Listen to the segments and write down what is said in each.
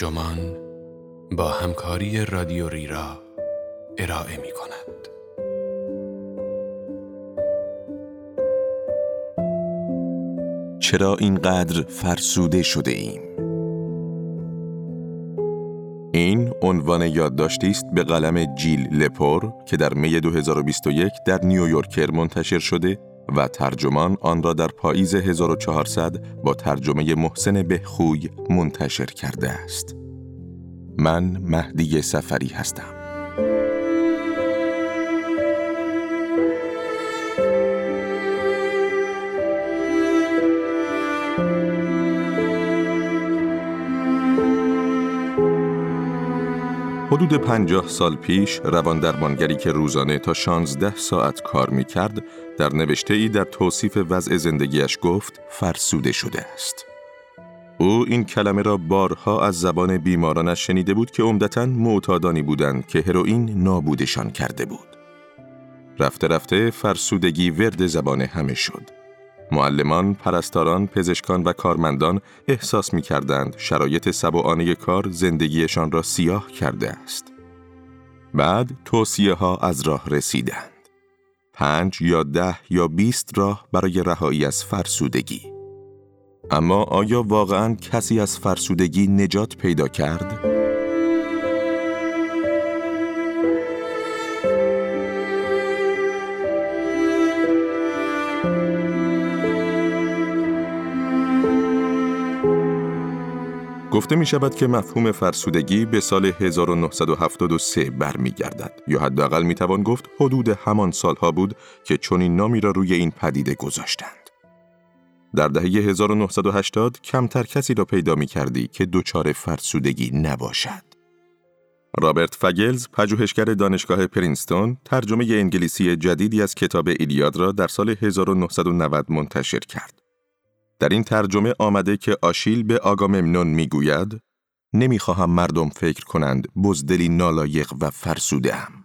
ترجمان با همکاری رادیو ریرا ارائه می کند. چرا اینقدر فرسوده شده ایم؟ این عنوان یادداشتی است به قلم جیل لپور که در می 2021 در نیویورکر منتشر شده و ترجمان آن را در پاییز 1400 با ترجمه محسن بهخوی منتشر کرده است. من مهدی سفری هستم. حدود پنجاه سال پیش روان درمانگری که روزانه تا شانزده ساعت کار می کرد در نوشته ای در توصیف وضع زندگیش گفت فرسوده شده است. او این کلمه را بارها از زبان بیمارانش شنیده بود که عمدتا معتادانی بودند که هروئین نابودشان کرده بود. رفته رفته فرسودگی ورد زبان همه شد. معلمان، پرستاران، پزشکان و کارمندان احساس می کردند شرایط سبعانه کار زندگیشان را سیاه کرده است. بعد توصیه ها از راه رسیدند. پنج یا ده یا بیست راه برای رهایی از فرسودگی. اما آیا واقعا کسی از فرسودگی نجات پیدا کرد؟ گفته می شود که مفهوم فرسودگی به سال 1973 برمیگردد یا حداقل می توان گفت حدود همان سالها بود که چنین نامی را روی این پدیده گذاشتند. در دهه 1980 کمتر کسی را پیدا می کردی که دچار فرسودگی نباشد. رابرت فگلز، پژوهشگر دانشگاه پرینستون، ترجمه انگلیسی جدیدی از کتاب ایلیاد را در سال 1990 منتشر کرد. در این ترجمه آمده که آشیل به آگاممنون می‌گوید نمی‌خواهم مردم فکر کنند بزدلی نالایق و فرسوده هم.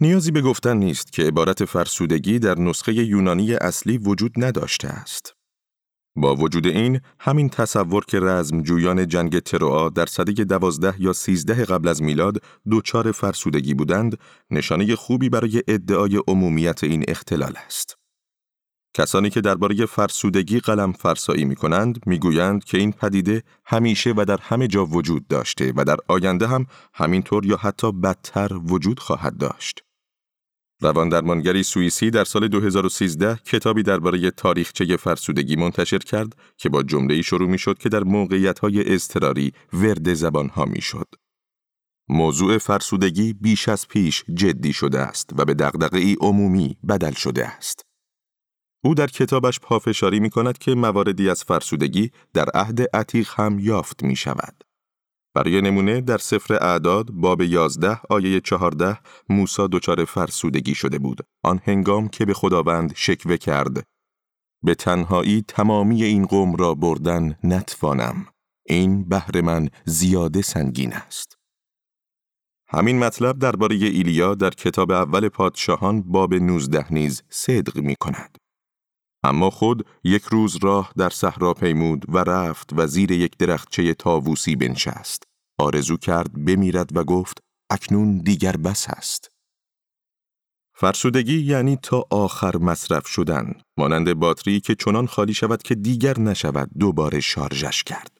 نیازی به گفتن نیست که عبارت فرسودگی در نسخه یونانی اصلی وجود نداشته است. با وجود این، همین تصور که رزم جویان جنگ تروآ در سده دوازده یا سیزده قبل از میلاد دوچار فرسودگی بودند، نشانه خوبی برای ادعای عمومیت این اختلال است. کسانی که درباره فرسودگی قلم فرسایی می کنند می گویند که این پدیده همیشه و در همه جا وجود داشته و در آینده هم همینطور یا حتی بدتر وجود خواهد داشت. روان درمانگری سوئیسی در سال 2013 کتابی درباره تاریخچه فرسودگی منتشر کرد که با جمله‌ای شروع می شد که در موقعیت‌های اضطراری ورد زبانها می شد. موضوع فرسودگی بیش از پیش جدی شده است و به دغدغه‌ای عمومی بدل شده است. او در کتابش پافشاری می کند که مواردی از فرسودگی در عهد عتیق هم یافت می شود. برای نمونه در سفر اعداد باب 11 آیه 14 موسا دچار فرسودگی شده بود. آن هنگام که به خداوند شکوه کرد. به تنهایی تمامی این قوم را بردن نتوانم. این بهر من زیاده سنگین است. همین مطلب درباره ایلیا در کتاب اول پادشاهان باب 19 نیز صدق می کند اما خود یک روز راه در صحرا پیمود و رفت و زیر یک درختچه تاووسی بنشست. آرزو کرد بمیرد و گفت اکنون دیگر بس است. فرسودگی یعنی تا آخر مصرف شدن، مانند باتری که چنان خالی شود که دیگر نشود دوباره شارژش کرد.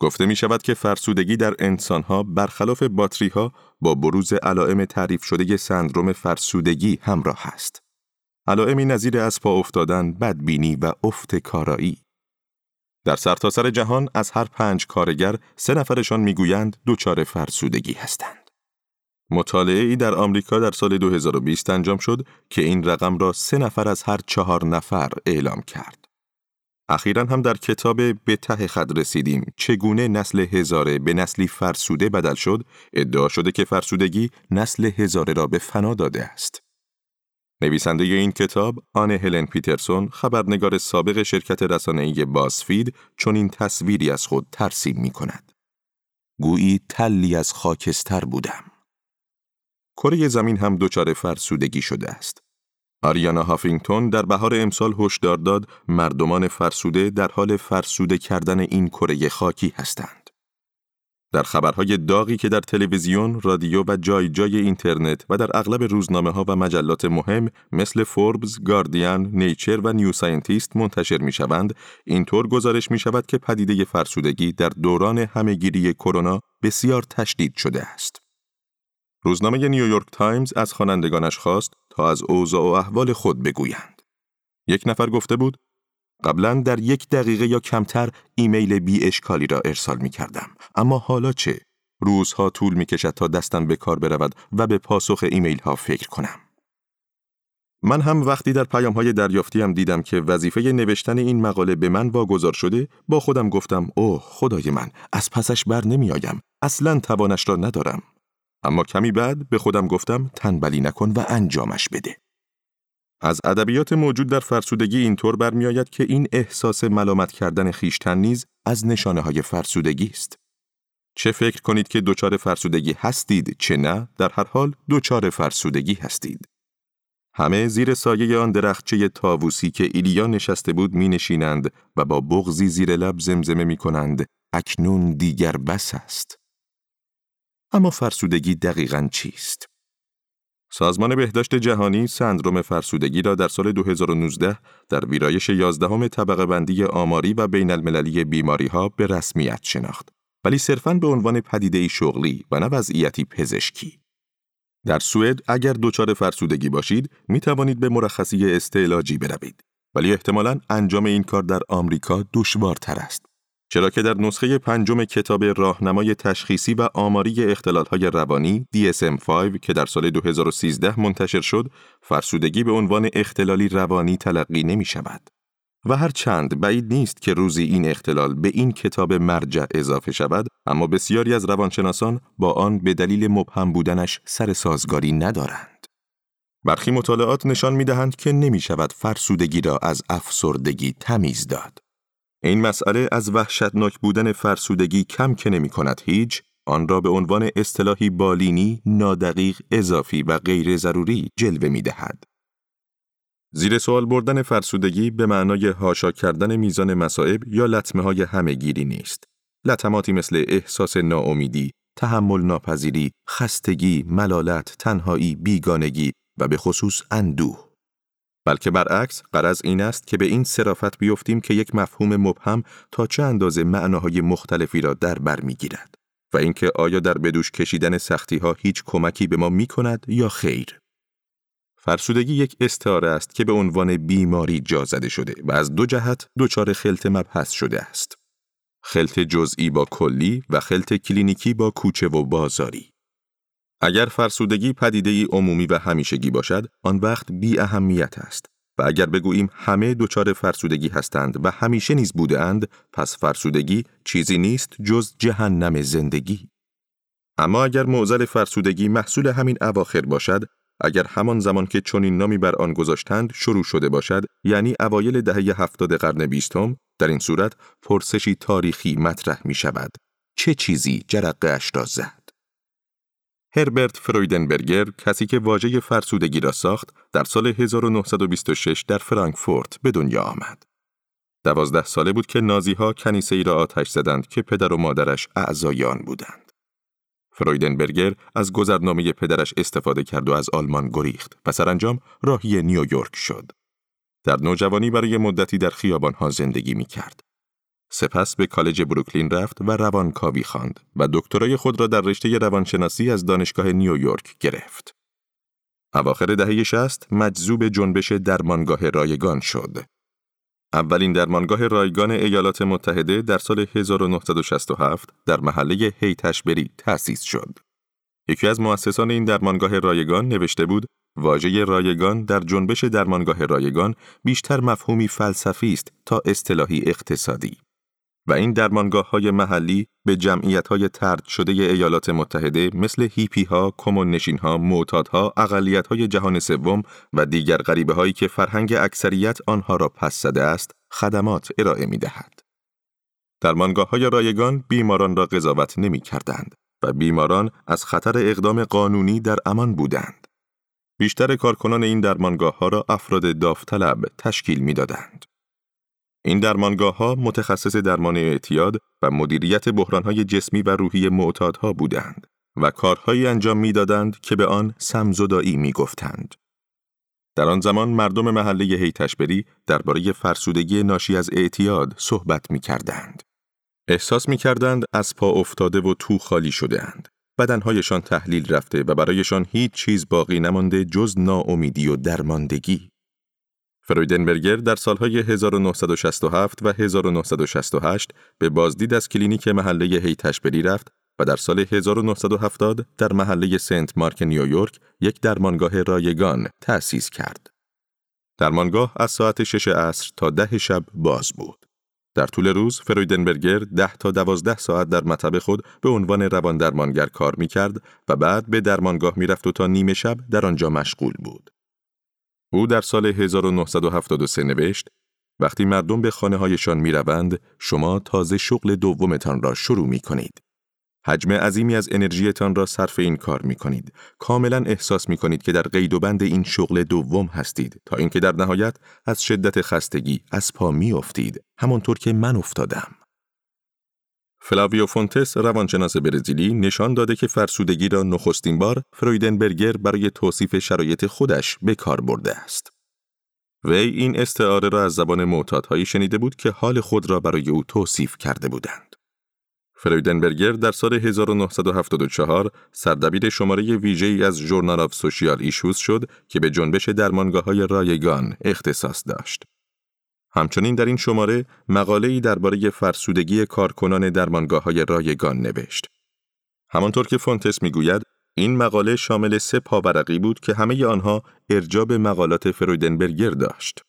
گفته می شود که فرسودگی در انسانها برخلاف باتری ها با بروز علائم تعریف شده سندروم فرسودگی همراه است. علائمی نظیر از پا افتادن، بدبینی و افت کارایی. در سرتاسر سر جهان از هر پنج کارگر سه نفرشان می‌گویند دچار فرسودگی هستند. مطالعه ای در آمریکا در سال 2020 انجام شد که این رقم را سه نفر از هر چهار نفر اعلام کرد. اخیرا هم در کتاب به ته خط رسیدیم چگونه نسل هزاره به نسلی فرسوده بدل شد ادعا شده که فرسودگی نسل هزاره را به فنا داده است. نویسنده این کتاب آن هلن پیترسون خبرنگار سابق شرکت رسانه‌ای باسفید چون این تصویری از خود ترسیم می کند. گویی تلی از خاکستر بودم. کره زمین هم دچار فرسودگی شده است. آریانا هافینگتون در بهار امسال هشدار داد مردمان فرسوده در حال فرسوده کردن این کره خاکی هستند. در خبرهای داغی که در تلویزیون، رادیو و جای جای اینترنت و در اغلب روزنامه ها و مجلات مهم مثل فوربز، گاردین، نیچر و نیو ساینتیست منتشر می شوند، اینطور گزارش می شود که پدیده فرسودگی در دوران همهگیری کرونا بسیار تشدید شده است. روزنامه نیویورک تایمز از خوانندگانش خواست تا از اوضاع و احوال خود بگویند. یک نفر گفته بود قبلا در یک دقیقه یا کمتر ایمیل بی اشکالی را ارسال می کردم. اما حالا چه؟ روزها طول می کشد تا دستم به کار برود و به پاسخ ایمیل ها فکر کنم. من هم وقتی در پیام های دریافتی هم دیدم که وظیفه نوشتن این مقاله به من واگذار شده با خودم گفتم اوه خدای من از پسش بر نمی آیم. اصلا توانش را ندارم. اما کمی بعد به خودم گفتم تنبلی نکن و انجامش بده. از ادبیات موجود در فرسودگی اینطور برمیآید که این احساس ملامت کردن خیشتن نیز از نشانه های فرسودگی است. چه فکر کنید که دچار فرسودگی هستید چه نه در هر حال دچار فرسودگی هستید. همه زیر سایه آن درخچه تاووسی که ایلیا نشسته بود می نشینند و با بغزی زیر لب زمزمه می کنند اکنون دیگر بس است. اما فرسودگی دقیقا چیست؟ سازمان بهداشت جهانی سندروم فرسودگی را در سال 2019 در ویرایش 11 طبقه بندی آماری و بین المللی بیماری ها به رسمیت شناخت. ولی صرفاً به عنوان پدیده شغلی و نه وضعیتی پزشکی. در سوئد اگر دچار فرسودگی باشید می توانید به مرخصی استعلاجی بروید. ولی احتمالاً انجام این کار در آمریکا دشوارتر است. چرا که در نسخه پنجم کتاب راهنمای تشخیصی و آماری اختلالهای روانی DSM-5 که در سال 2013 منتشر شد، فرسودگی به عنوان اختلالی روانی تلقی نمی شود. و هر چند بعید نیست که روزی این اختلال به این کتاب مرجع اضافه شود، اما بسیاری از روانشناسان با آن به دلیل مبهم بودنش سر سازگاری ندارند. برخی مطالعات نشان می دهند که نمی شود فرسودگی را از افسردگی تمیز داد. این مسئله از وحشتناک بودن فرسودگی کم که نمی کند هیچ، آن را به عنوان اصطلاحی بالینی، نادقیق، اضافی و غیر ضروری جلوه می دهد. زیر سوال بردن فرسودگی به معنای هاشا کردن میزان مصائب یا لطمه های همهگیری نیست. لطماتی مثل احساس ناامیدی، تحمل ناپذیری، خستگی، ملالت، تنهایی، بیگانگی و به خصوص اندوه. بلکه برعکس قرض این است که به این صرافت بیفتیم که یک مفهوم مبهم تا چه اندازه معناهای مختلفی را در بر می‌گیرد و اینکه آیا در بدوش کشیدن سختی ها هیچ کمکی به ما می کند یا خیر. فرسودگی یک استعاره است که به عنوان بیماری جا زده شده و از دو جهت دچار خلط مبحث شده است. خلط جزئی با کلی و خلط کلینیکی با کوچه و بازاری. اگر فرسودگی پدیده ای عمومی و همیشگی باشد، آن وقت بی اهمیت است. و اگر بگوییم همه دچار فرسودگی هستند و همیشه نیز بودند، پس فرسودگی چیزی نیست جز جهنم زندگی. اما اگر معضل فرسودگی محصول همین اواخر باشد، اگر همان زمان که چنین نامی بر آن گذاشتند شروع شده باشد، یعنی اوایل دهه هفتاد قرن بیستم، در این صورت پرسشی تاریخی مطرح می شود. چه چیزی جرقه اش را زد؟ هربرت فرویدنبرگر کسی که واژه فرسودگی را ساخت در سال 1926 در فرانکفورت به دنیا آمد. دوازده ساله بود که نازی ها کنیسه ای را آتش زدند که پدر و مادرش اعضای آن بودند. فرویدنبرگر از گذرنامه پدرش استفاده کرد و از آلمان گریخت و سرانجام راهی نیویورک شد. در نوجوانی برای مدتی در ها زندگی می کرد. سپس به کالج بروکلین رفت و روانکاوی خواند و دکترای خود را در رشته روانشناسی از دانشگاه نیویورک گرفت. اواخر دهه 60 مجذوب جنبش درمانگاه رایگان شد. اولین درمانگاه رایگان ایالات متحده در سال 1967 در محله هیتشبری تأسیس شد. یکی از مؤسسان این درمانگاه رایگان نوشته بود واژه رایگان در جنبش درمانگاه رایگان بیشتر مفهومی فلسفی است تا اصطلاحی اقتصادی. و این درمانگاه های محلی به جمعیت های ترد شده ایالات متحده مثل هیپی ها، کمون نشین ها، معتادها، اقلیت های جهان سوم و دیگر غریبه هایی که فرهنگ اکثریت آنها را پس زده است، خدمات ارائه می دهد. درمانگاه های رایگان بیماران را قضاوت نمی کردند و بیماران از خطر اقدام قانونی در امان بودند. بیشتر کارکنان این درمانگاه ها را افراد داوطلب تشکیل می دادند. این درمانگاه ها متخصص درمان اعتیاد و مدیریت بحران های جسمی و روحی معتادها بودند و کارهایی انجام می‌دادند که به آن سمزدایی می گفتند. در آن زمان مردم محله هیتشبری درباره فرسودگی ناشی از اعتیاد صحبت می کردند. احساس می کردند از پا افتاده و تو خالی شده اند. بدنهایشان تحلیل رفته و برایشان هیچ چیز باقی نمانده جز ناامیدی و درماندگی. فرویدنبرگر در سالهای 1967 و 1968 به بازدید از کلینیک محله هیت اشبری رفت و در سال 1970 در محله سنت مارک نیویورک یک درمانگاه رایگان تأسیس کرد. درمانگاه از ساعت 6 عصر تا ده شب باز بود. در طول روز فرویدنبرگر ده تا دوازده ساعت در مطب خود به عنوان روان درمانگر کار می کرد و بعد به درمانگاه می رفت و تا نیمه شب در آنجا مشغول بود. او در سال 1973 نوشت وقتی مردم به خانه هایشان می روند، شما تازه شغل دومتان را شروع می کنید. حجم عظیمی از انرژیتان را صرف این کار می کنید. کاملا احساس می کنید که در قید و بند این شغل دوم هستید تا اینکه در نهایت از شدت خستگی از پا می افتید. همانطور که من افتادم. فلاویو فونتس روانشناس برزیلی نشان داده که فرسودگی را نخستین بار فرویدنبرگر برای توصیف شرایط خودش به کار برده است. وی این استعاره را از زبان معتادهایی شنیده بود که حال خود را برای او توصیف کرده بودند. فرویدنبرگر در سال 1974 سردبیر شماره ویژه‌ای از Journal of Social Issues شد که به جنبش درمانگاه های رایگان اختصاص داشت. همچنین در این شماره مقاله‌ای درباره فرسودگی کارکنان درمانگاه های رایگان نوشت. همانطور که فونتس می‌گوید این مقاله شامل سه پاورقی بود که همه آنها ارجاب مقالات فرویدنبرگر داشت.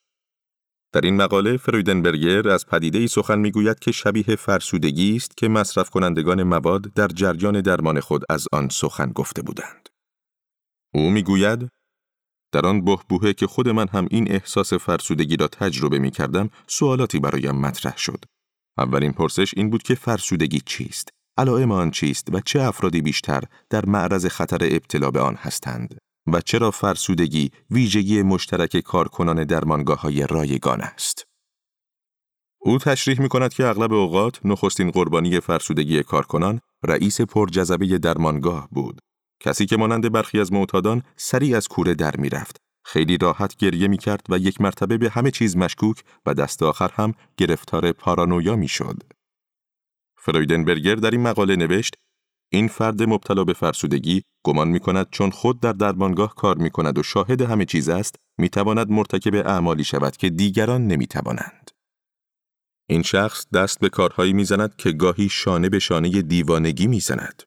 در این مقاله فرویدنبرگر از پدیده ای سخن می‌گوید که شبیه فرسودگی است که مصرف کنندگان مواد در جریان درمان خود از آن سخن گفته بودند. او می‌گوید در آن بهبوهه که خود من هم این احساس فرسودگی را تجربه می کردم، سوالاتی برایم مطرح شد. اولین پرسش این بود که فرسودگی چیست؟ علائم آن چیست و چه افرادی بیشتر در معرض خطر ابتلا به آن هستند؟ و چرا فرسودگی ویژگی مشترک کارکنان درمانگاه های رایگان است؟ او تشریح می کند که اغلب اوقات نخستین قربانی فرسودگی کارکنان رئیس پرجذبه درمانگاه بود کسی که مانند برخی از معتادان سریع از کوره در می رفت. خیلی راحت گریه می کرد و یک مرتبه به همه چیز مشکوک و دست آخر هم گرفتار پارانویا می شد. فرویدنبرگر در این مقاله نوشت این فرد مبتلا به فرسودگی گمان می کند چون خود در درمانگاه کار می کند و شاهد همه چیز است می تواند مرتکب اعمالی شود که دیگران نمی توانند. این شخص دست به کارهایی می‌زند که گاهی شانه به شانه دیوانگی می‌زند.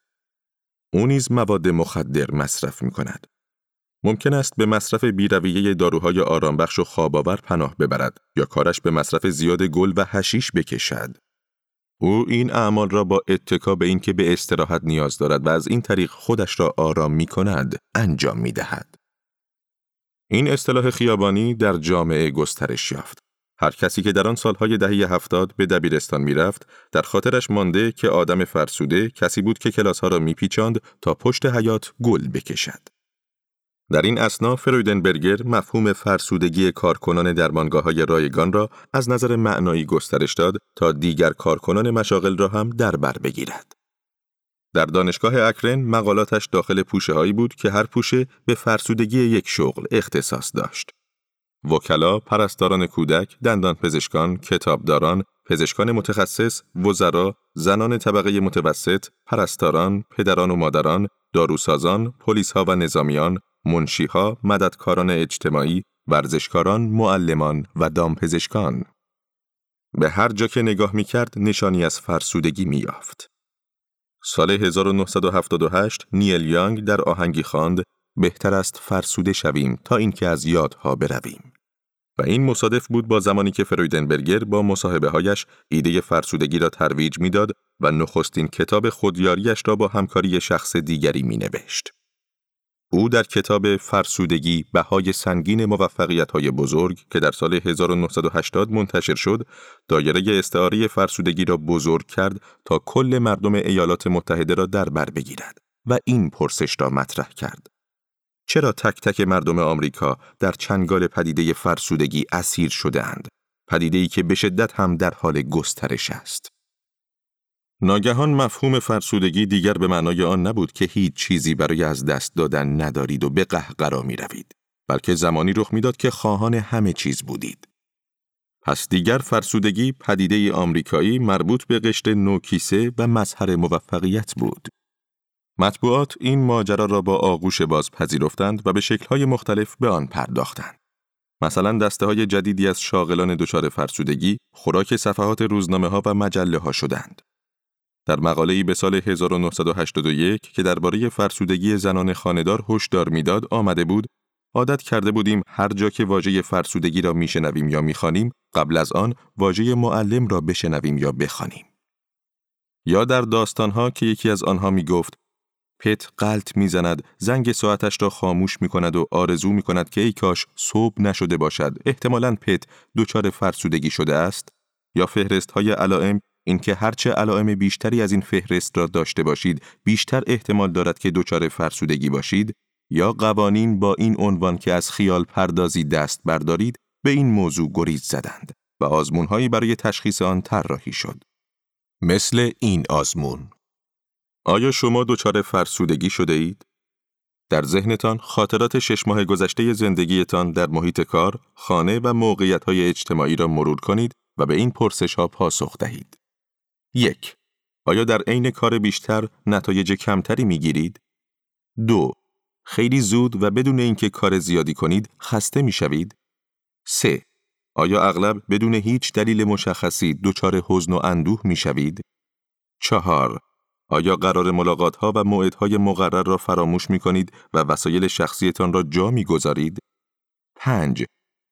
او نیز مواد مخدر مصرف می کند. ممکن است به مصرف بیرویه داروهای آرامبخش و خواباور پناه ببرد یا کارش به مصرف زیاد گل و هشیش بکشد. او این اعمال را با اتکا به اینکه به استراحت نیاز دارد و از این طریق خودش را آرام می کند انجام می دهد. این اصطلاح خیابانی در جامعه گسترش یافت. هر کسی که در آن سالهای دهه هفتاد به دبیرستان می‌رفت در خاطرش مانده که آدم فرسوده کسی بود که کلاسها را میپیچاند تا پشت حیات گل بکشد. در این اسنا فرویدنبرگر مفهوم فرسودگی کارکنان درمانگاه های رایگان را از نظر معنایی گسترش داد تا دیگر کارکنان مشاغل را هم در بر بگیرد. در دانشگاه اکرن مقالاتش داخل پوشه هایی بود که هر پوشه به فرسودگی یک شغل اختصاص داشت. وکلا، پرستاران کودک، دندان پزشکان، کتابداران، پزشکان متخصص، وزرا، زنان طبقه متوسط، پرستاران، پدران و مادران، داروسازان، پلیسها و نظامیان، منشیها، مددکاران اجتماعی، ورزشکاران، معلمان و دامپزشکان. به هر جا که نگاه می کرد نشانی از فرسودگی می یافت. سال 1978 نیل یانگ در آهنگی خواند بهتر است فرسوده شویم تا اینکه از یادها برویم. این مصادف بود با زمانی که فرویدنبرگر با مصاحبه هایش ایده فرسودگی را ترویج می‌داد و نخستین کتاب خودیاریش را با همکاری شخص دیگری می نوشت. او در کتاب فرسودگی بهای سنگین موفقیت های بزرگ که در سال 1980 منتشر شد، دایره استعاری فرسودگی را بزرگ کرد تا کل مردم ایالات متحده را در بر بگیرد و این پرسش را مطرح کرد. چرا تک تک مردم آمریکا در چنگال پدیده فرسودگی اسیر شدهاند پدیده‌ای که به شدت هم در حال گسترش است. ناگهان مفهوم فرسودگی دیگر به معنای آن نبود که هیچ چیزی برای از دست دادن ندارید و به قهقرا می روید. بلکه زمانی رخ می‌داد که خواهان همه چیز بودید. پس دیگر فرسودگی پدیده آمریکایی مربوط به قشر نوکیسه و مظهر موفقیت بود. مطبوعات این ماجرا را با آغوش باز پذیرفتند و به شکل‌های مختلف به آن پرداختند. مثلا دسته های جدیدی از شاغلان دچار فرسودگی خوراک صفحات روزنامه ها و مجله ها شدند. در مقاله‌ای به سال 1981 که درباره فرسودگی زنان خانهدار هشدار می‌داد آمده بود عادت کرده بودیم هر جا که واژه فرسودگی را میشنویم یا می‌خوانیم قبل از آن واژه معلم را بشنویم یا بخوانیم. یا در داستانها که یکی از آنها می‌گفت پت قلط می‌زند. زنگ ساعتش را خاموش می کند و آرزو می کند که ای کاش صبح نشده باشد. احتمالاً پت دچار فرسودگی شده است. یا فهرست های علائم؟ اینکه هرچه علائم بیشتری از این فهرست را داشته باشید بیشتر احتمال دارد که دچار فرسودگی باشید. یا قوانین با این عنوان که از خیال پردازی دست بردارید به این موضوع گریز زدند و آزمونهایی برای تشخیص آن طراحی شد. مثل این آزمون. آیا شما دچار فرسودگی شده اید؟ در ذهنتان خاطرات شش ماه گذشته زندگیتان در محیط کار، خانه و موقعیت های اجتماعی را مرور کنید و به این پرسش ها پاسخ دهید. یک آیا در عین کار بیشتر نتایج کمتری می گیرید؟ دو خیلی زود و بدون اینکه کار زیادی کنید خسته می شوید؟ 3. آیا اغلب بدون هیچ دلیل مشخصی دچار حزن و اندوه می شوید؟ 4. آیا قرار ملاقات ها و موعدهای مقرر را فراموش می کنید و وسایل شخصیتان را جا می گذارید؟ 5.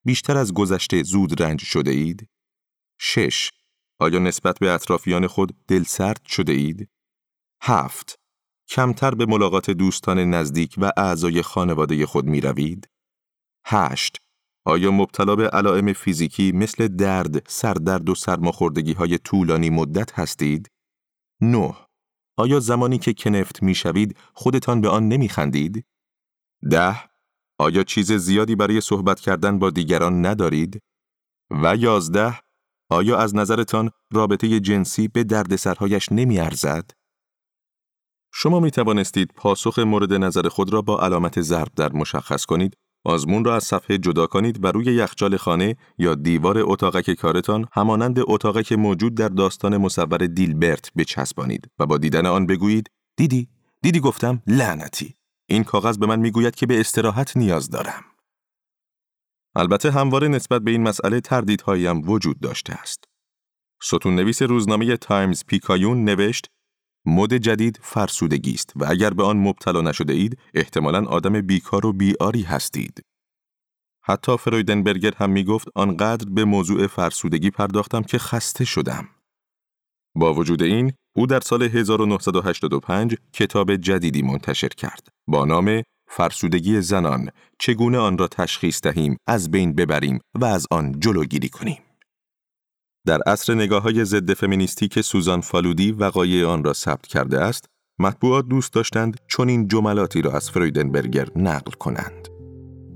بیشتر از گذشته زود رنج شده اید؟ 6. آیا نسبت به اطرافیان خود دلسرد شده اید؟ 7. کمتر به ملاقات دوستان نزدیک و اعضای خانواده خود می روید؟ 8. آیا مبتلا به علائم فیزیکی مثل درد، سردرد و سرماخوردگی های طولانی مدت هستید؟ 9. آیا زمانی که کنفت می شوید خودتان به آن نمی خندید؟ 10. آیا چیز زیادی برای صحبت کردن با دیگران ندارید؟ و 11. آیا از نظرتان رابطه جنسی به دردسرهایش نمی ارزد؟ شما می توانستید پاسخ مورد نظر خود را با علامت ضرب در مشخص کنید، آزمون را از صفحه جدا کنید و روی یخچال خانه یا دیوار اتاقک کارتان همانند اتاقک موجود در داستان مصور دیلبرت بچسبانید و با دیدن آن بگویید دیدی؟ دیدی گفتم؟ لعنتی. این کاغذ به من می‌گوید که به استراحت نیاز دارم. البته همواره نسبت به این مسئله تردیدهایی وجود داشته است. ستون نویس روزنامه Times-Picayune نوشت مد جدید فرسودگی است و اگر به آن مبتلا نشده اید احتمالاً آدم بیکار و بی‌عاری هستید. حتی فرویدنبرگر هم می گفت آنقدر به موضوع فرسودگی پرداختم که خسته شدم. با وجود این، او در سال 1985 کتاب جدیدی منتشر کرد با نام فرسودگی زنان چگونه آن را تشخیص دهیم از بین ببریم و از آن جلوگیری کنیم. در عصر نگاه های ضد فمینیستی که سوزان فالودی وقایع آن را ثبت کرده است، مطبوعات دوست داشتند چون این جملاتی را از فرویدنبرگر نقل کنند.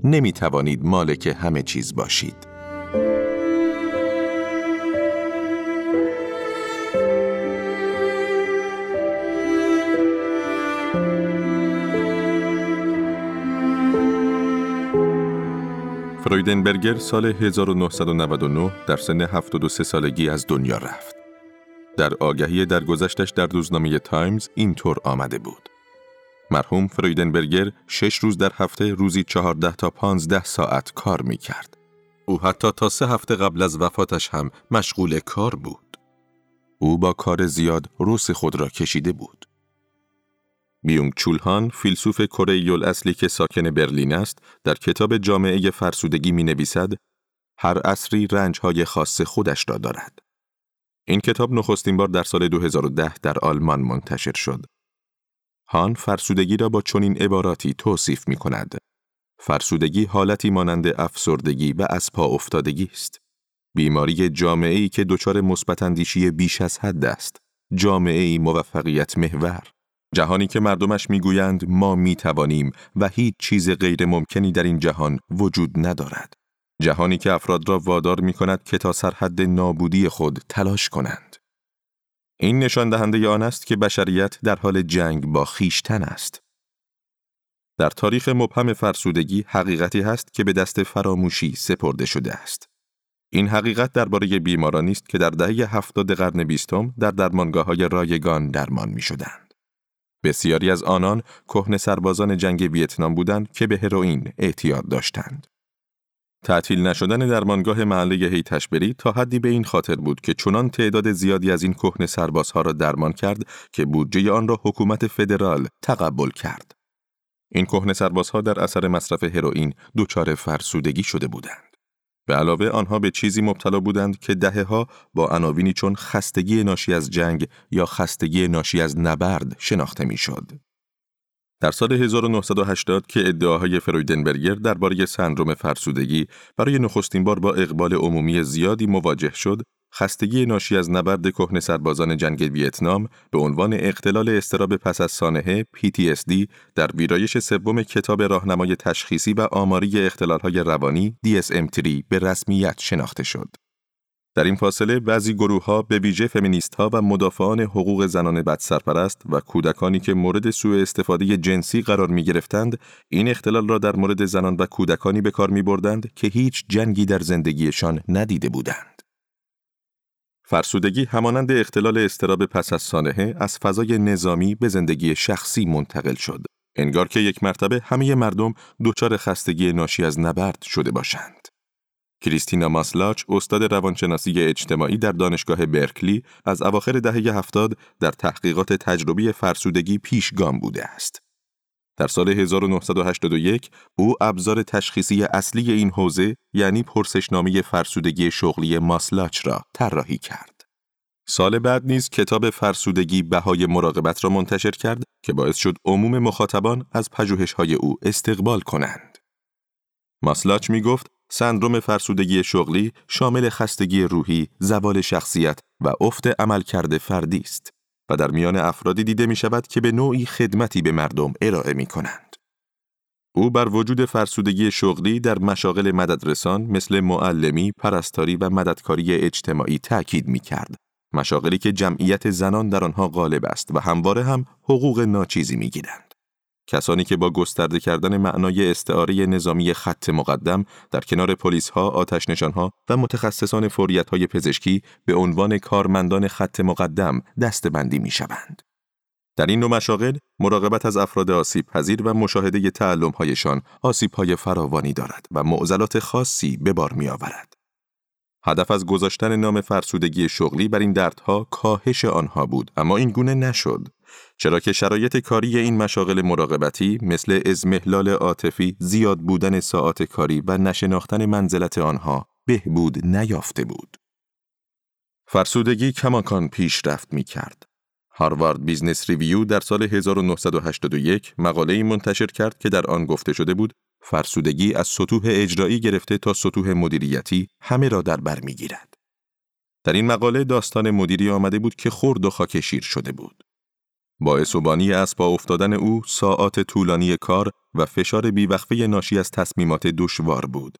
نمی توانید مالک همه چیز باشید. فرویدنبرگر سال 1999 در سن 73 سالگی از دنیا رفت. در آگهی درگذشتش در روزنامه تایمز اینطور آمده بود. مرحوم فرویدنبرگر شش روز در هفته روزی 14 تا 15 ساعت کار می کرد. او حتی تا سه هفته قبل از وفاتش هم مشغول کار بود. او با کار زیاد روس خود را کشیده بود. بیونگ چولهان فیلسوف کره اصلی که ساکن برلین است در کتاب جامعه فرسودگی می نویسد هر عصری رنجهای خاص خودش را دارد. این کتاب نخستین بار در سال 2010 در آلمان منتشر شد. هان فرسودگی را با چنین عباراتی توصیف می کند. فرسودگی حالتی مانند افسردگی و از پا افتادگی است. بیماری جامعه ای که دچار مثبت بیش از حد است. جامعه ای موفقیت محور. جهانی که مردمش می‌گویند ما می توانیم و هیچ چیز غیر ممکنی در این جهان وجود ندارد. جهانی که افراد را وادار می کند که تا سرحد نابودی خود تلاش کنند. این نشان دهنده آن است که بشریت در حال جنگ با خیشتن است. در تاریخ مبهم فرسودگی حقیقتی هست که به دست فراموشی سپرده شده است. این حقیقت درباره بیمارانی است که در دهه هفتاد قرن بیستم در درمانگاه های رایگان درمان می شدند. بسیاری از آنان کهن سربازان جنگ ویتنام بودند که به هروئین اعتیاد داشتند. تعطیل نشدن درمانگاه محله هیتشبری تا حدی به این خاطر بود که چنان تعداد زیادی از این کهن سربازها را درمان کرد که بودجه آن را حکومت فدرال تقبل کرد. این کهنه سربازها در اثر مصرف هروئین دچار فرسودگی شده بودند. به علاوه آنها به چیزی مبتلا بودند که دهه ها با عناوینی چون خستگی ناشی از جنگ یا خستگی ناشی از نبرد شناخته می‌شد. در سال 1980 که ادعاهای فرویدنبرگر درباره سندروم فرسودگی برای نخستین بار با اقبال عمومی زیادی مواجه شد، خستگی ناشی از نبرد کهن سربازان جنگ ویتنام به عنوان اختلال استراب پس از سانحه PTSD در ویرایش سوم کتاب راهنمای تشخیصی و آماری اختلالهای روانی DSM-3 به رسمیت شناخته شد. در این فاصله بعضی گروه ها به ویژه فمینیست ها و مدافعان حقوق زنان بد سرپرست و کودکانی که مورد سوء استفاده جنسی قرار می گرفتند این اختلال را در مورد زنان و کودکانی به کار می بردند که هیچ جنگی در زندگیشان ندیده بودند. فرسودگی همانند اختلال استراب پس از سانحه از فضای نظامی به زندگی شخصی منتقل شد. انگار که یک مرتبه همه مردم دچار خستگی ناشی از نبرد شده باشند. کریستینا ماسلاچ استاد روانشناسی اجتماعی در دانشگاه برکلی از اواخر دهه هفتاد در تحقیقات تجربی فرسودگی پیشگام بوده است. در سال 1981 او ابزار تشخیصی اصلی این حوزه یعنی پرسشنامه فرسودگی شغلی ماسلاچ را طراحی کرد. سال بعد نیز کتاب فرسودگی بهای مراقبت را منتشر کرد که باعث شد عموم مخاطبان از پژوهش‌های او استقبال کنند. ماسلاچ می گفت سندروم فرسودگی شغلی شامل خستگی روحی، زوال شخصیت و افت عملکرد فردی است. و در میان افرادی دیده می شود که به نوعی خدمتی به مردم ارائه می کنند. او بر وجود فرسودگی شغلی در مشاغل مددرسان مثل معلمی، پرستاری و مددکاری اجتماعی تأکید می کرد. مشاغلی که جمعیت زنان در آنها غالب است و همواره هم حقوق ناچیزی می گیرند. کسانی که با گسترده کردن معنای استعاره نظامی خط مقدم در کنار پلیس ها، آتش نشان ها و متخصصان فوریت های پزشکی به عنوان کارمندان خط مقدم دستبندی می شوند. در این نوع مشاغل مراقبت از افراد آسیب پذیر و مشاهده تعلم هایشان آسیب های فراوانی دارد و معضلات خاصی به بار می آورد. هدف از گذاشتن نام فرسودگی شغلی بر این دردها کاهش آنها بود اما این گونه نشد چرا که شرایط کاری این مشاغل مراقبتی مثل ازمهلال عاطفی، زیاد بودن ساعات کاری و نشناختن منزلت آنها بهبود نیافته بود. فرسودگی کماکان پیشرفت می کرد. Harvard Business Review در سال 1981 مقاله منتشر کرد که در آن گفته شده بود فرسودگی از سطوح اجرایی گرفته تا سطوح مدیریتی همه را در بر می‌گیرد. در این مقاله داستان مدیری آمده بود که خرد و خاکشیر شده بود. باعث و بانی از پا افتادن او ساعات طولانی کار و فشار بیوقفه ناشی از تصمیمات دشوار بود.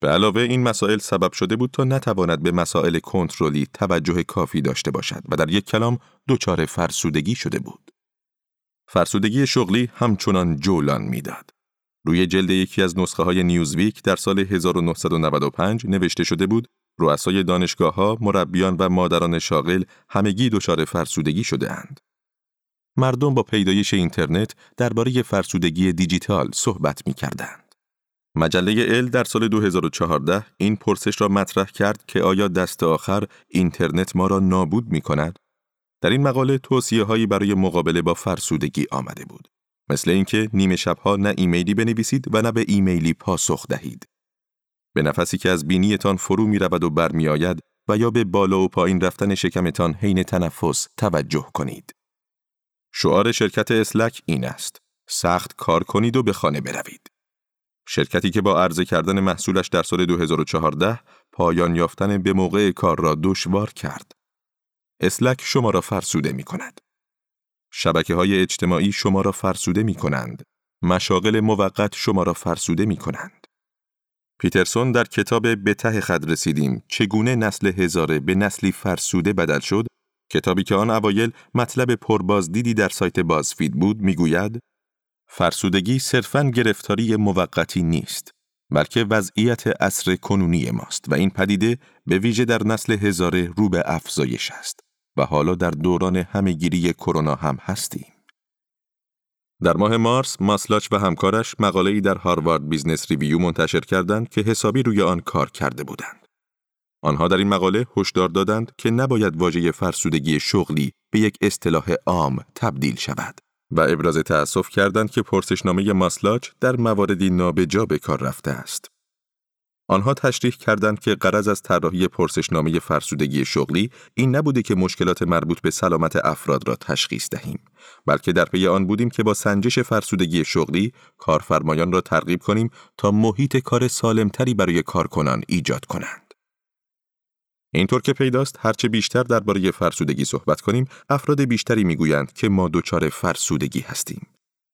به علاوه این مسائل سبب شده بود تا نتواند به مسائل کنترلی توجه کافی داشته باشد و در یک کلام دچار فرسودگی شده بود. فرسودگی شغلی همچنان جولان می‌داد. روی جلد یکی از نسخه های نیوزویک در سال 1995 نوشته شده بود رؤسای دانشگاه ها، مربیان و مادران شاغل همگی دچار فرسودگی شده اند. مردم با پیدایش اینترنت درباره فرسودگی دیجیتال صحبت می کردند. مجله ال در سال 2014 این پرسش را مطرح کرد که آیا دست آخر اینترنت ما را نابود می کند؟ در این مقاله توصیه هایی برای مقابله با فرسودگی آمده بود. مثل اینکه نیمه شبها نه ایمیلی بنویسید و نه به ایمیلی پاسخ دهید. به نفسی که از بینیتان فرو می رود و برمی آید و یا به بالا و پایین رفتن شکمتان حین تنفس توجه کنید. شعار شرکت اسلک این است. سخت کار کنید و به خانه بروید. شرکتی که با عرضه کردن محصولش در سال 2014 پایان یافتن به موقع کار را دشوار کرد. اسلک شما را فرسوده می کند. شبکه های اجتماعی شما را فرسوده می کنند. مشاغل موقت شما را فرسوده می کنند. پیترسون در کتاب به ته خد رسیدیم چگونه نسل هزاره به نسلی فرسوده بدل شد کتابی که آن اوایل مطلب پربازدیدی در سایت BuzzFeed بود می‌گوید فرسودگی صرفاً گرفتاری موقتی نیست بلکه وضعیت عصر کنونی ماست و این پدیده به ویژه در نسل هزاره رو به افزایش است و حالا در دوران همهگیری کرونا هم هستیم. در ماه مارس ماسلاچ و همکارش مقاله‌ای در Harvard Business Review منتشر کردند که حسابی روی آن کار کرده بودند. آنها در این مقاله هشدار دادند که نباید واژه فرسودگی شغلی به یک اصطلاح عام تبدیل شود و ابراز تأسف کردند که پرسشنامه ماسلاچ در مواردی نابجا به کار رفته است. آنها تشریح کردند که قرض از طراحی پرسشنامه فرسودگی شغلی این نبوده که مشکلات مربوط به سلامت افراد را تشخیص دهیم بلکه در پی آن بودیم که با سنجش فرسودگی شغلی کارفرمایان را ترغیب کنیم تا محیط کار سالمتری برای کارکنان ایجاد کنند اینطور که پیداست هرچه بیشتر درباره فرسودگی صحبت کنیم افراد بیشتری می‌گویند که ما دچار فرسودگی هستیم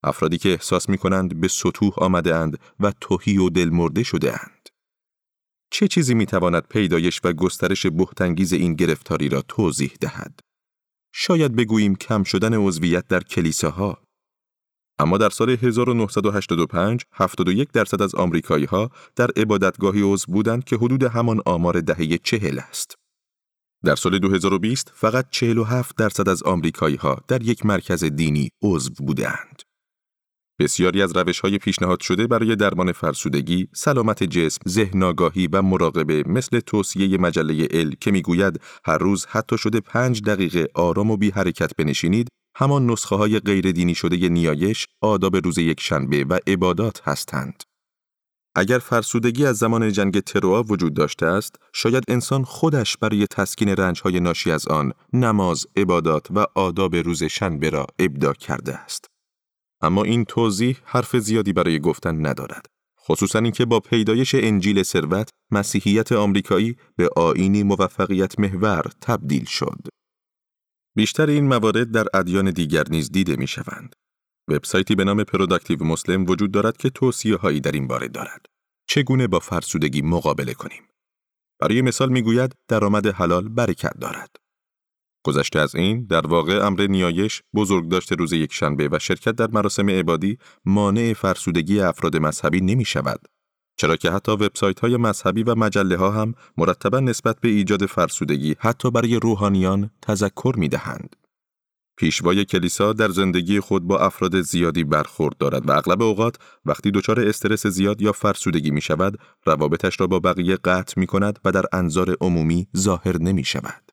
افرادی که احساس می کنند به سطوح آمده اند و توهی و دلمرده شده اند. چه چیزی می‌تواند پیدایش و گسترش بهتنگیز این گرفتاری را توضیح دهد؟ شاید بگوییم کم شدن عضویت در کلیساها. اما در سال 1985 71 درصد از آمریکایی ها در عبادتگاهی عضو بودند که حدود همان آمار دهه چهل است. در سال 2020 فقط 47 درصد از آمریکایی ها در یک مرکز دینی عضو بودند. بسیاری از روش های پیشنهاد شده برای درمان فرسودگی، سلامت جسم، ذهن آگاهی و مراقبه مثل توصیه مجله ال که می‌گوید هر روز حتی شده پنج دقیقه آرام و بی حرکت بنشینید، همان نسخه های غیر دینی شده نیایش، آداب روز یک شنبه و عبادات هستند. اگر فرسودگی از زمان جنگ تروا وجود داشته است، شاید انسان خودش برای تسکین رنجهای ناشی از آن نماز، عبادات و آداب روز شنبه را ابدا کرده است. اما این توضیح حرف زیادی برای گفتن ندارد. خصوصا اینکه با پیدایش انجیل ثروت مسیحیت آمریکایی به آینی موفقیت محور تبدیل شد. بیشتر این موارد در ادیان دیگر نیز دیده می شوند. وبسایتی به نام Productive Muslim وجود دارد که توصیه هایی در این باره دارد. چگونه با فرسودگی مقابله کنیم؟ برای مثال می‌گوید درآمد حلال برکت دارد. گذشته از این در واقع امر نیایش بزرگداشت روز یک شنبه و شرکت در مراسم عبادی مانع فرسودگی افراد مذهبی نمی شود. چرا که حتی وبسایت های مذهبی و مجله ها هم مرتبا نسبت به ایجاد فرسودگی حتی برای روحانیان تذکر می دهند. پیشوای کلیسا در زندگی خود با افراد زیادی برخورد دارد و اغلب اوقات وقتی دچار استرس زیاد یا فرسودگی می شود روابطش را با بقیه قطع می کند و در انظار عمومی ظاهر نمی شود.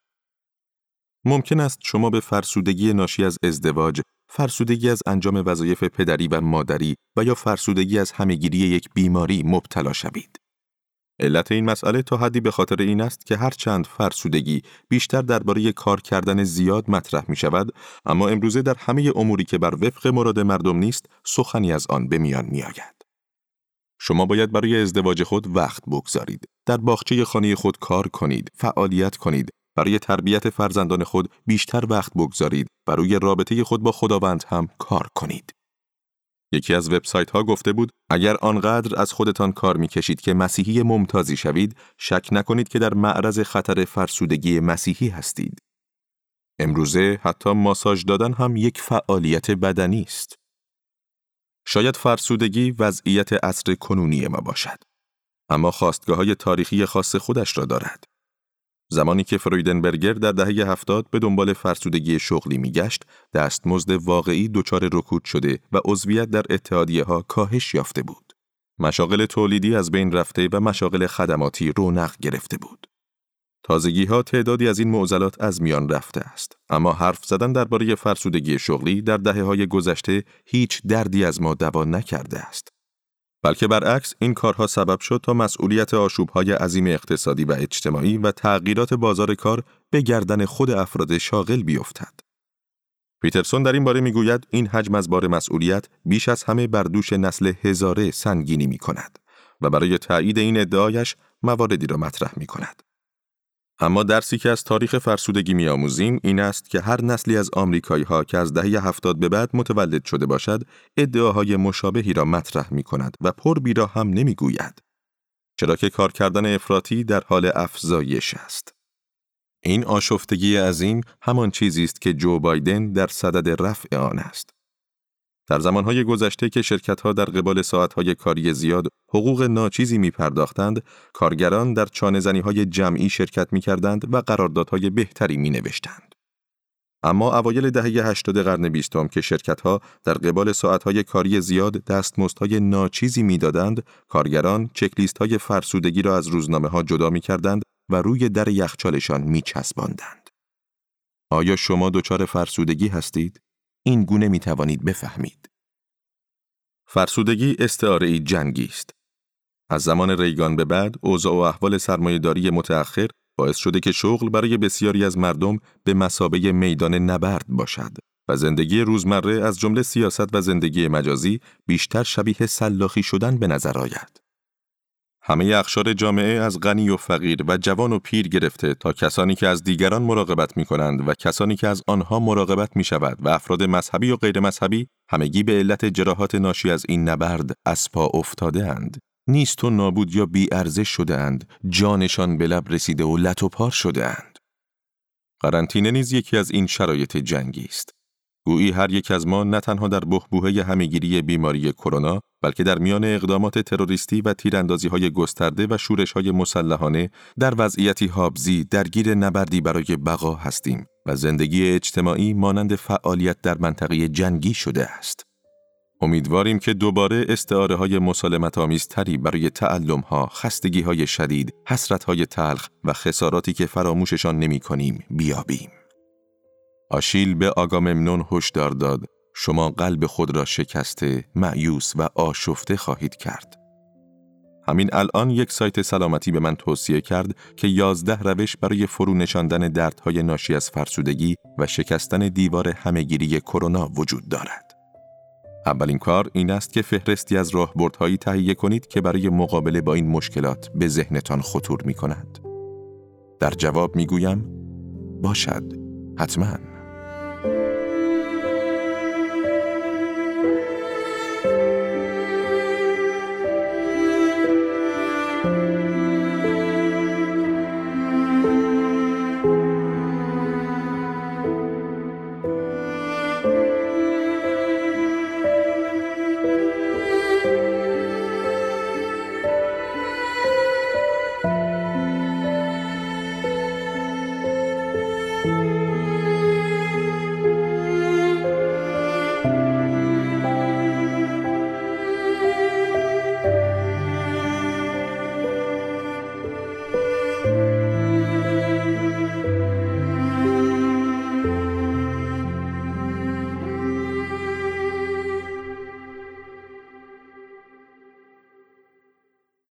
ممکن است شما به فرسودگی ناشی از ازدواج، فرسودگی از انجام وظایف پدری و مادری و یا فرسودگی از همهگیری یک بیماری مبتلا شوید. علت این مسئله تا حدی به خاطر این است که هرچند فرسودگی بیشتر درباره کار کردن زیاد مطرح می شود، اما امروزه در همه اموری که بر وفق مراد مردم نیست، سخنی از آن به میان می آید. شما باید برای ازدواج خود وقت بگذارید. در باغچه خانه خود کار کنید، فعالیت کنید برای تربیت فرزندان خود بیشتر وقت بگذارید و روی رابطه خود با خداوند هم کار کنید. یکی از وبسایت ها گفته بود اگر آنقدر از خودتان کار می‌کشید که مسیحی ممتازی شوید شک نکنید که در معرض خطر فرسودگی مسیحی هستید. امروزه حتی ماساژ دادن هم یک فعالیت بدنی است. شاید فرسودگی وضعیت عصر کنونی ما باشد. اما خواستگاه های تاریخی خاص خودش را دارد. زمانی که فرویدنبرگر در دهه هفتاد به دنبال فرسودگی شغلی میگشت، دستمزد واقعی دچار رکود شده و عضویت در اتحادیه ها کاهش یافته بود. مشاغل تولیدی از بین رفته و مشاغل خدماتی رونق گرفته بود. تازگی ها تعدادی از این معضلات از میان رفته است اما حرف زدن درباره فرسودگی شغلی در دهه های گذشته هیچ دردی از ما دوا نکرده است بلکه برعکس این کارها سبب شد تا مسئولیت آشوبهای عظیم اقتصادی و اجتماعی و تغییرات بازار کار به گردن خود افراد شاغل بیفتد. پیترسون در این باره می‌گوید این حجم از بار مسئولیت بیش از همه بر دوش نسل هزاره سنگینی می کند و برای تایید این ادعایش مواردی را مطرح می کند. اما درسی که از تاریخ فرسودگی میآموزیم این است که هر نسلی از آمریکایی ها که از دهه هفتاد به بعد متولد شده باشد ادعاهای مشابهی را مطرح می کند و پر بیرا هم نمی گوید. چرا که کار کردن افراطی در حال افزایش است. این آشفتگی عظیم همان چیزی است که جو بایدن در صدد رفع آن است. در زمانهای گذشته که شرکتها در قبال ساعتهای کاری زیاد حقوق ناچیزی می پرداختند، کارگران در چانه های جمعی شرکت می کردند و قراردادهای بهتری می نوشتند. اما اوایل دهه 80 قرن بیستم که شرکتها در قبال ساعتهای کاری زیاد دستمزدهای ناچیزی می‌دادند، کارگران های فرسودگی را از روزنامه ها جدا می کردند و روی در یخچالشان می چسباندند. آیا شما دچار فرسودگی هستید؟ این گونه می توانید بفهمید. فرسودگی استعاره جنگی است. از زمان ریگان به بعد اوضاع و احوال سرمایهداری متأخر باعث شده که شغل برای بسیاری از مردم به مسابه میدان نبرد باشد و زندگی روزمره از جمله سیاست و زندگی مجازی بیشتر شبیه سلاخی شدن به نظر آید. همه اخشار جامعه از غنی و فقیر و جوان و پیر گرفته تا کسانی که از دیگران مراقبت می کنند و کسانی که از آنها مراقبت می شود و افراد مذهبی و غیر مذهبی همگی به علت جراحات ناشی از این نبرد از پا افتاده اند. نیست و نابود یا بی ارزش شده اند. جانشان به لب رسیده و لط و پار شده اند. قرنطینه نیز یکی از این شرایط جنگی است. گویی هر یک از ما نه تنها در بحبوحه همهگیری بیماری کرونا بلکه در میان اقدامات تروریستی و تیراندازی های گسترده و شورش های مسلحانه در وضعیتی حابزی درگیر نبردی برای بقا هستیم و زندگی اجتماعی مانند فعالیت در منطقه جنگی شده است. امیدواریم که دوباره استعاره های مسالمت آمیزتری برای تعلم ها، خستگی های شدید، حسرت های تلخ و خساراتی که فراموششان نمی کنیم بیابیم. آشیل به آگاممنون هشدار داد شما قلب خود را شکسته، معیوس و آشفته خواهید کرد. همین الان یک سایت سلامتی به من توصیه کرد که یازده روش برای فرو نشاندن دردهای ناشی از فرسودگی و شکستن دیوار همهگیری کرونا وجود دارد. اولین کار این است که فهرستی از راهبردهایی تهیه کنید که برای مقابله با این مشکلات به ذهنتان خطور می کند. در جواب می گویم باشد حتماً